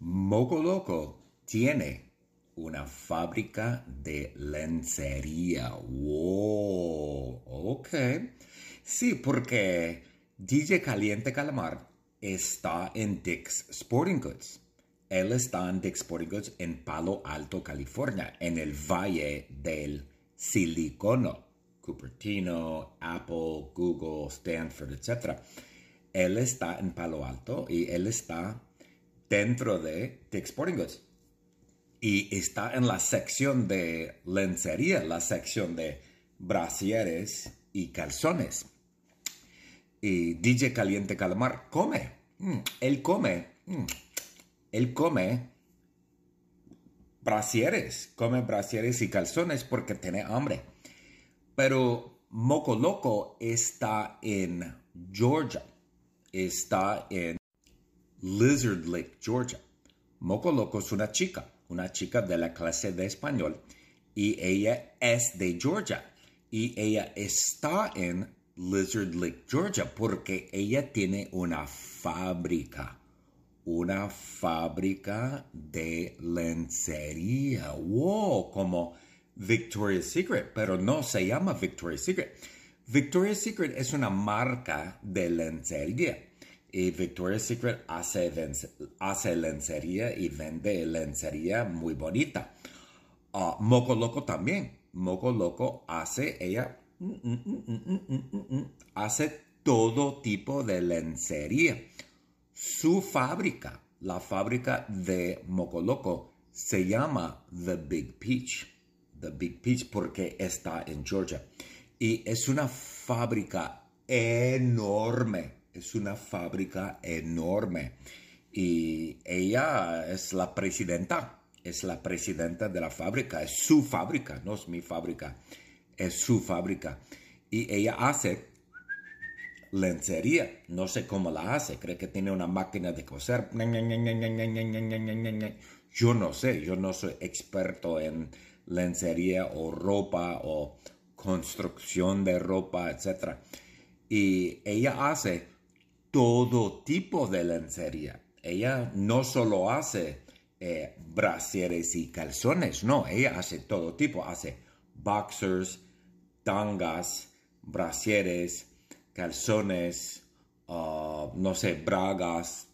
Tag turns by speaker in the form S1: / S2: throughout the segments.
S1: Moco Loco tiene una fábrica de lencería. Wow, ok. Sí, porque DJ Caliente Calamar está en Dick's Sporting Goods. Él está en Dick's Sporting Goods en Palo Alto, California, en el Valle del Silicono. Cupertino, Apple, Google, Stanford, etc. Él está en Palo Alto y él está dentro de Dick's Sporting Goods. Y está en la sección de lencería, la sección de brasieres y calzones. Y DJ Caliente Calamar come. Mm, él come. Mm, él come brasieres. Come brasieres y calzones porque tiene hambre. Pero Moco Loco está en Georgia. Está en Lizard Lake, Georgia. Moco Loco es una chica, una chica de la clase de español y ella es de Georgia y ella está en Lizard Lake, Georgia porque ella tiene una fábrica, una fábrica de lencería. Wow, como Victoria's Secret, pero no se llama Victoria's Secret. Victoria's Secret es una marca de lencería y Victoria's Secret hace, lencería y vende lencería muy bonita. Uh, Moco Loco también. Moco Loco hace, ella hace todo tipo de lencería. Su fábrica, la fábrica de Moco Loco, se llama The Big Peach. The Big Peach porque está en Georgia. Y es una fábrica enorme es una fábrica enorme y ella es la presidenta, es la presidenta de la fábrica, es su fábrica, no es mi fábrica, es su fábrica. Y ella hace lencería, no sé cómo la hace, cree que tiene una máquina de coser. Yo no sé, yo no soy experto en lencería o ropa o construcción de ropa, etc. Y ella hace todo tipo de lencería. Ella no solo hace eh, brasieres y calzones, no, ella hace todo tipo, hace boxers, tangas, brasieres, calzones, uh, no sé, bragas,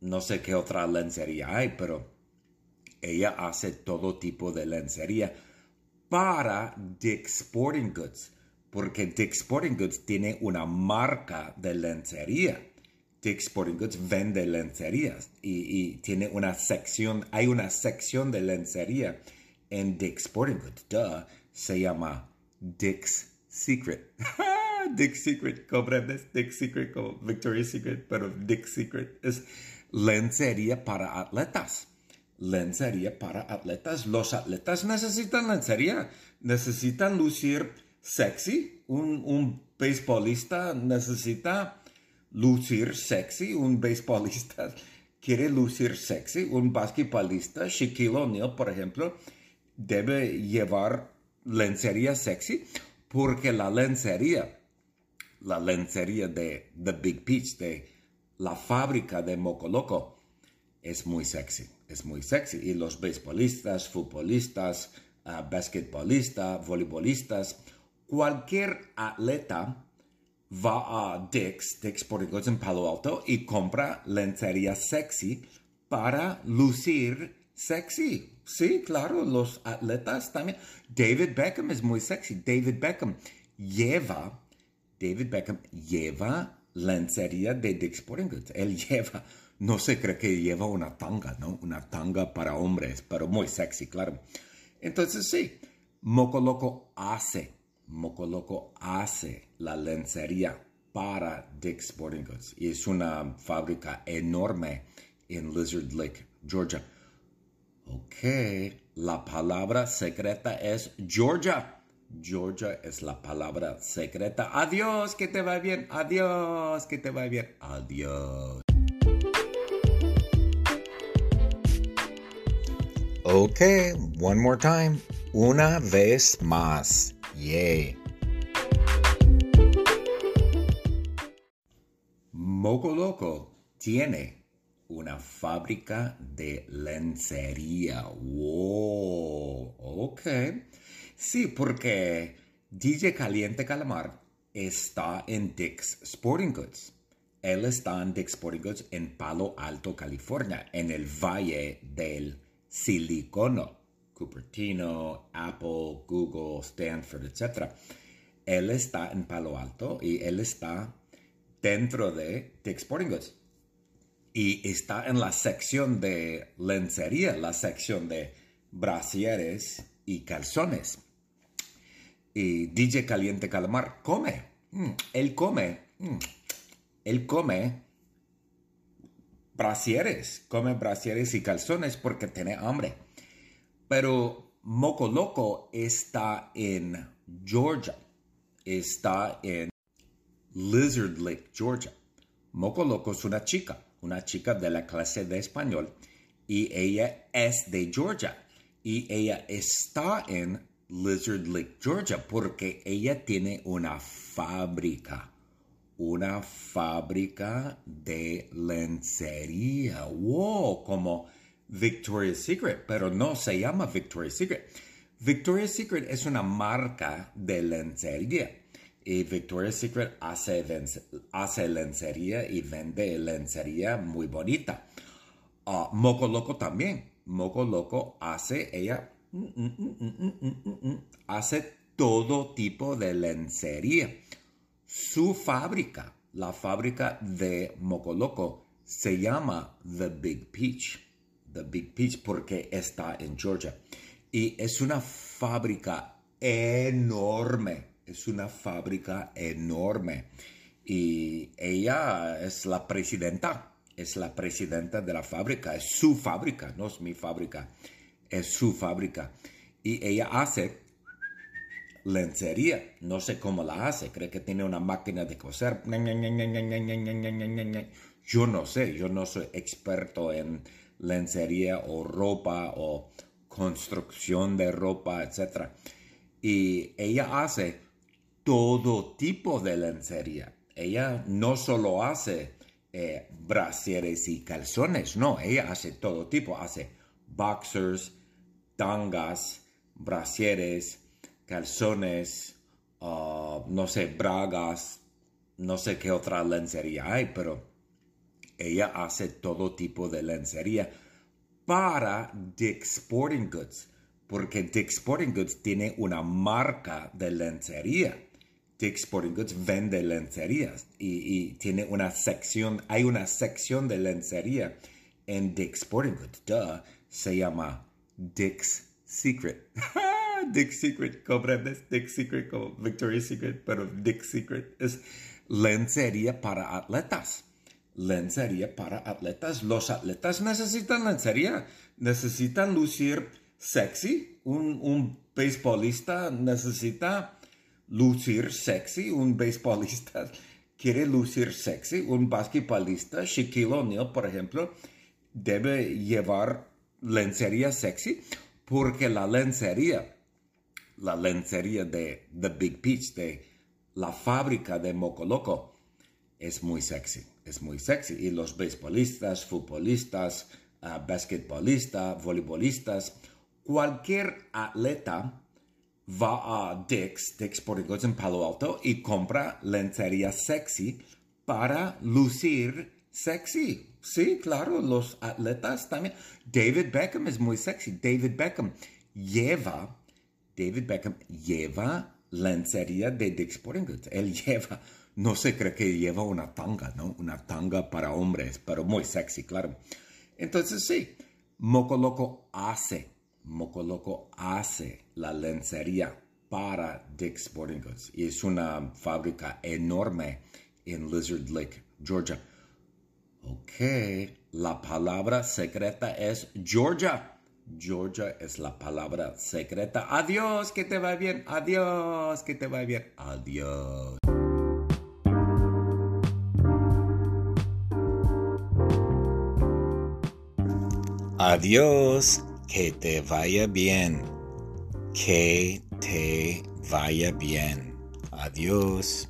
S1: no sé qué otra lencería hay, pero ella hace todo tipo de lencería para Dick's Sporting Goods, porque Dick's Sporting Goods tiene una marca de lencería. Dick's Sporting Goods vende lencerías y, tiene una sección, hay una sección de lencería en Dick's Sporting Goods. Duh, se llama Dick's Secret. Dick's Secret, ¿comprendes? Dick's Secret como Victoria's Secret, pero Dick's Secret es lencería para atletas. Lencería para atletas. Los atletas necesitan lencería, necesitan lucir sexy. Un, un beisbolista necesita lucir sexy, un beisbolista quiere lucir sexy, un basquetbolista, Shaquille O'Neal, por ejemplo, debe llevar lencería sexy porque la lencería, la lencería de The Big Peach, de la fábrica de Moco Loco, es muy sexy, es muy sexy. Y los beisbolistas, futbolistas, uh, basquetbolistas, voleibolistas, cualquier atleta va a Dick's, Dick's Sporting Goods en Palo Alto y compra lencería sexy para lucir sexy. Sí, claro, los atletas también. David Beckham es muy sexy. David Beckham lleva, David Beckham lleva lencería de Dick's Sporting Goods. Él lleva, no se cree que lleva una tanga, ¿no? Una tanga para hombres, pero muy sexy, claro. Entonces sí, Moco Loco hace Moco Loco hace la lencería para Dick's Sporting Goods y es una fábrica enorme en Lizard Lake, Georgia. Ok, la palabra secreta es Georgia. Georgia es la palabra secreta. Adiós, que te va bien. Adiós, que te va bien. Adiós.
S2: Ok, one more time. Una vez más. Yay.
S1: Moco Loco tiene una fábrica de lencería. Wow, ok. Sí, porque DJ Caliente Calamar está en Dick's Sporting Goods. Él está en Dick's Sporting Goods en Palo Alto, California, en el Valle del Silicono. Cupertino, Apple, Google, Stanford, etc. Él está en Palo Alto y él está dentro de Dick's Sporting Goods. Y está en la sección de lencería, la sección de brasieres y calzones. Y DJ Caliente Calamar come. Mm, él come. Mm, él come brasieres. Come brasieres y calzones porque tiene hambre. Pero Moco Loco está en Georgia. Está en Lizard Lake, Georgia. Moco Loco es una chica, una chica de la clase de español y ella es de Georgia y ella está en Lizard Lake, Georgia porque ella tiene una fábrica, una fábrica de lencería. Wow, como Victoria's Secret, pero no se llama Victoria's Secret. Victoria's Secret es una marca de lencería y Victoria's Secret hace, lencería y vende lencería muy bonita. Uh, Moco Loco también. Moco Loco hace, ella hace todo tipo de lencería. Su fábrica, la fábrica de Moco Loco, se llama The Big Peach. The Big Peach porque está en Georgia. Y es una fábrica enorme es una fábrica enorme y ella es la presidenta, es la presidenta de la fábrica, es su fábrica, no es mi fábrica, es su fábrica. Y ella hace lencería, no sé cómo la hace, cree que tiene una máquina de coser. Yo no sé, yo no soy experto en lencería o ropa o construcción de ropa, etc. Y ella hace todo tipo de lencería. Ella no solo hace eh, brasieres y calzones, no, ella hace todo tipo, hace boxers, tangas, brasieres, calzones, uh, no sé, bragas, no sé qué otra lencería hay, pero ella hace todo tipo de lencería para Dick's Sporting Goods, porque Dick's Sporting Goods tiene una marca de lencería. Dick's Sporting Goods vende lencerías y, tiene una sección, hay una sección de lencería en Dick's Sporting Goods. Duh, se llama Dick's Secret. Dick's Secret, ¿comprendes? Dick's Secret como Victoria's Secret, pero Dick's Secret es lencería para atletas. Lencería para atletas. Los atletas necesitan lencería, necesitan lucir sexy. Un, un beisbolista necesita lucir sexy, un beisbolista quiere lucir sexy, un basquetbolista, Shaquille O'Neal, por ejemplo, debe llevar lencería sexy porque la lencería, la lencería de The Big Peach, de la fábrica de Moco Loco, es muy sexy, es muy sexy. Y los beisbolistas, futbolistas, uh, basquetbolistas, voleibolistas, cualquier atleta va a Dick's, Dick's Sporting Goods en Palo Alto y compra lencería sexy para lucir sexy. Sí, claro, los atletas también. David Beckham es muy sexy. David Beckham lleva, David Beckham lleva lencería de Dick's Sporting Goods. Él lleva, no se cree que lleva una tanga, ¿no? Una tanga para hombres, pero muy sexy, claro. Entonces sí, Moco Loco hace Moco Loco hace la lencería para Dick's Sporting Goods es una fábrica enorme en Lizard Lake, Georgia. Ok, la palabra secreta es Georgia. Georgia es la palabra secreta. Adiós, que te va bien. Adiós, que te va bien. Adiós.
S2: Adiós. Que te vaya bien. Que te vaya bien. Adiós.